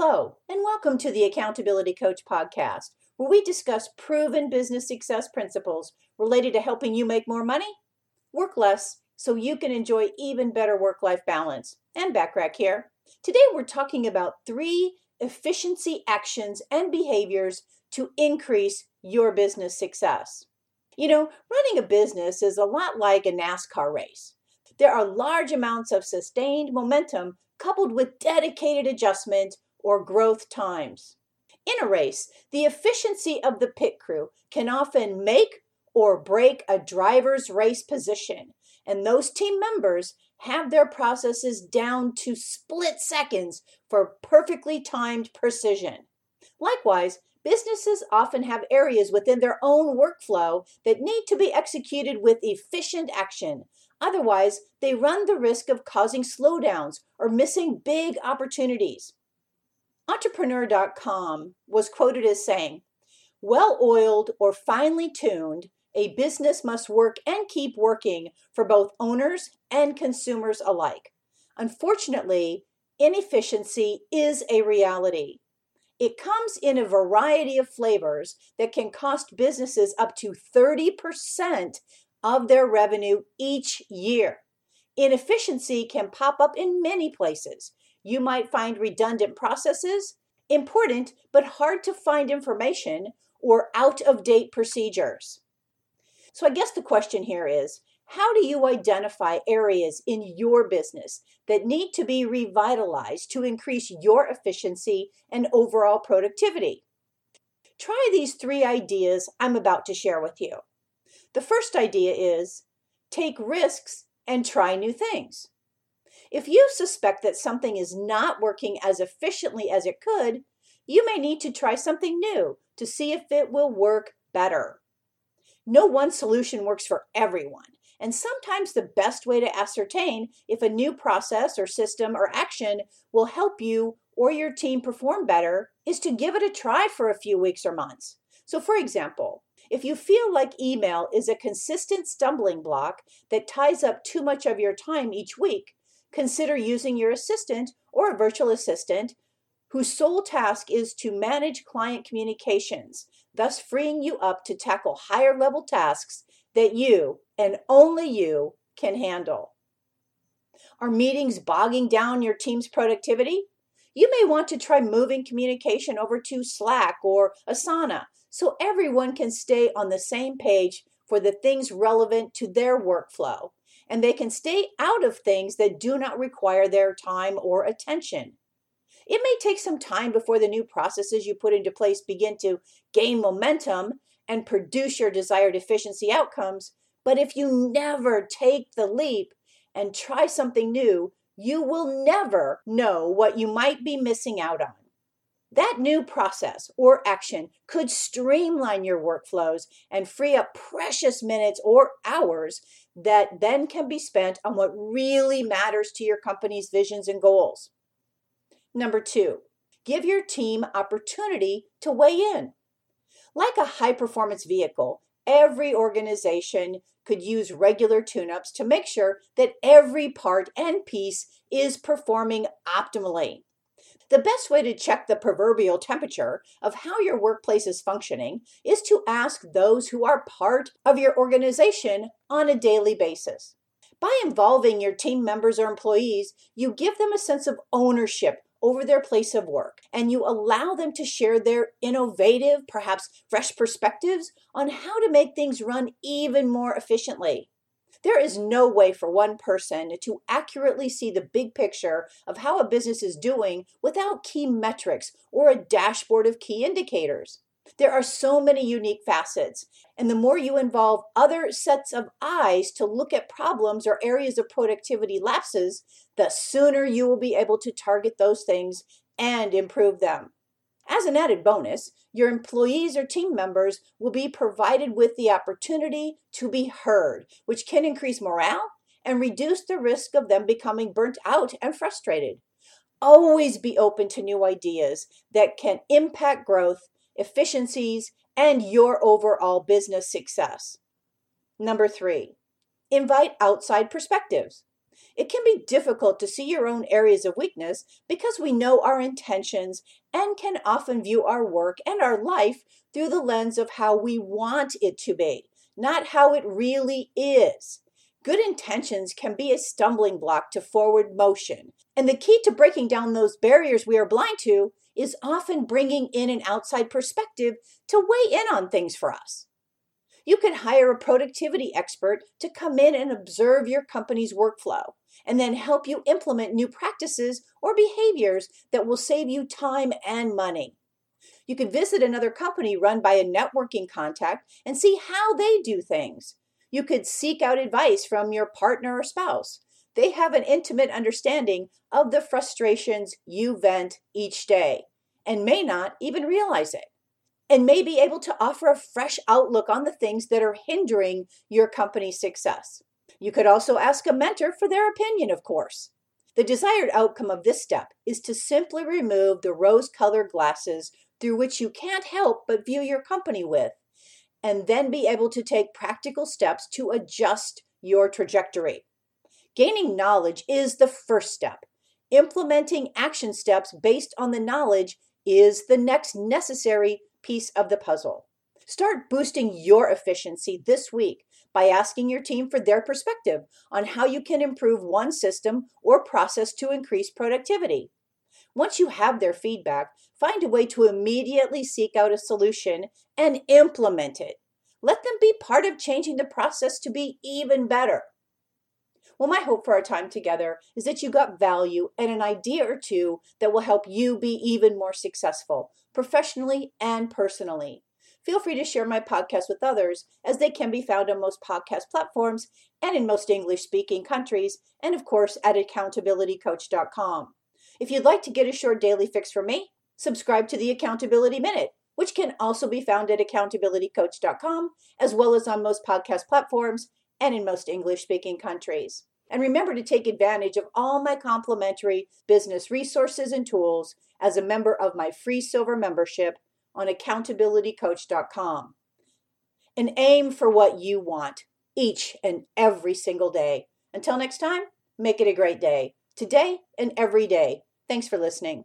Hello, and welcome to the Accountability Coach podcast, where we discuss proven business success principles related to helping you make more money, work less, so you can enjoy even better work life balance. Ann Bachrach here. Today, we're talking about three efficiency actions and behaviors to increase your business success. You know, running a business is a lot like a NASCAR race. There are large amounts of sustained momentum coupled with dedicated adjustment or growth times. In a race, the efficiency of the pit crew can often make or break a driver's race position, and those team members have their processes down to split seconds for perfectly timed precision. Likewise, businesses often have areas within their own workflow that need to be executed with efficient action. Otherwise, they run the risk of causing slowdowns or missing big opportunities. Entrepreneur.com was quoted as saying, Well oiled or finely tuned, a business must work and keep working for both owners and consumers alike. Unfortunately, inefficiency is a reality. It comes in a variety of flavors that can cost businesses up to 30% of their revenue each year. Inefficiency can pop up in many places, you might find redundant processes, important but hard to find information, or out of date procedures. So, I guess the question here is how do you identify areas in your business that need to be revitalized to increase your efficiency and overall productivity? Try these three ideas I'm about to share with you. The first idea is take risks and try new things. If you suspect that something is not working as efficiently as it could, you may need to try something new to see if it will work better. No one solution works for everyone, and sometimes the best way to ascertain if a new process or system or action will help you or your team perform better is to give it a try for a few weeks or months. So, for example, if you feel like email is a consistent stumbling block that ties up too much of your time each week, consider using your assistant or a virtual assistant whose sole task is to manage client communications, thus freeing you up to tackle higher level tasks that you and only you can handle. Are meetings bogging down your team's productivity? You may want to try moving communication over to Slack or Asana so everyone can stay on the same page for the things relevant to their workflow and they can stay out of things that do not require their time or attention. It may take some time before the new processes you put into place begin to gain momentum and produce your desired efficiency outcomes, but if you never take the leap and try something new, you will never know what you might be missing out on. That new process or action could streamline your workflows and free up precious minutes or hours that then can be spent on what really matters to your company's visions and goals. Number two, give your team opportunity to weigh in. Like a high performance vehicle, every organization could use regular tune ups to make sure that every part and piece is performing optimally. The best way to check the proverbial temperature of how your workplace is functioning is to ask those who are part of your organization on a daily basis. By involving your team members or employees, you give them a sense of ownership over their place of work and you allow them to share their innovative, perhaps fresh perspectives on how to make things run even more efficiently. There is no way for one person to accurately see the big picture of how a business is doing without key metrics or a dashboard of key indicators. There are so many unique facets, and the more you involve other sets of eyes to look at problems or areas of productivity lapses, the sooner you will be able to target those things and improve them. As an added bonus, your employees or team members will be provided with the opportunity to be heard, which can increase morale and reduce the risk of them becoming burnt out and frustrated. Always be open to new ideas that can impact growth, efficiencies, and your overall business success. Number three, invite outside perspectives. It can be difficult to see your own areas of weakness because we know our intentions and can often view our work and our life through the lens of how we want it to be, not how it really is. Good intentions can be a stumbling block to forward motion. And the key to breaking down those barriers we are blind to is often bringing in an outside perspective to weigh in on things for us. You can hire a productivity expert to come in and observe your company's workflow and then help you implement new practices or behaviors that will save you time and money. You can visit another company run by a networking contact and see how they do things. You could seek out advice from your partner or spouse. They have an intimate understanding of the frustrations you vent each day and may not even realize it and may be able to offer a fresh outlook on the things that are hindering your company's success. You could also ask a mentor for their opinion, of course. The desired outcome of this step is to simply remove the rose colored glasses through which you can't help but view your company with, and then be able to take practical steps to adjust your trajectory. Gaining knowledge is the first step. Implementing action steps based on the knowledge is the next necessary piece of the puzzle. Start boosting your efficiency this week by asking your team for their perspective on how you can improve one system or process to increase productivity. Once you have their feedback, find a way to immediately seek out a solution and implement it. Let them be part of changing the process to be even better. Well, my hope for our time together is that you got value and an idea or two that will help you be even more successful, professionally and personally. Feel free to share my podcast with others, as they can be found on most podcast platforms and in most English speaking countries, and of course at accountabilitycoach.com. If you'd like to get a short daily fix from me, subscribe to the Accountability Minute, which can also be found at accountabilitycoach.com, as well as on most podcast platforms and in most English speaking countries. And remember to take advantage of all my complimentary business resources and tools as a member of my free silver membership on accountabilitycoach.com. And aim for what you want each and every single day. Until next time, make it a great day, today and every day. Thanks for listening.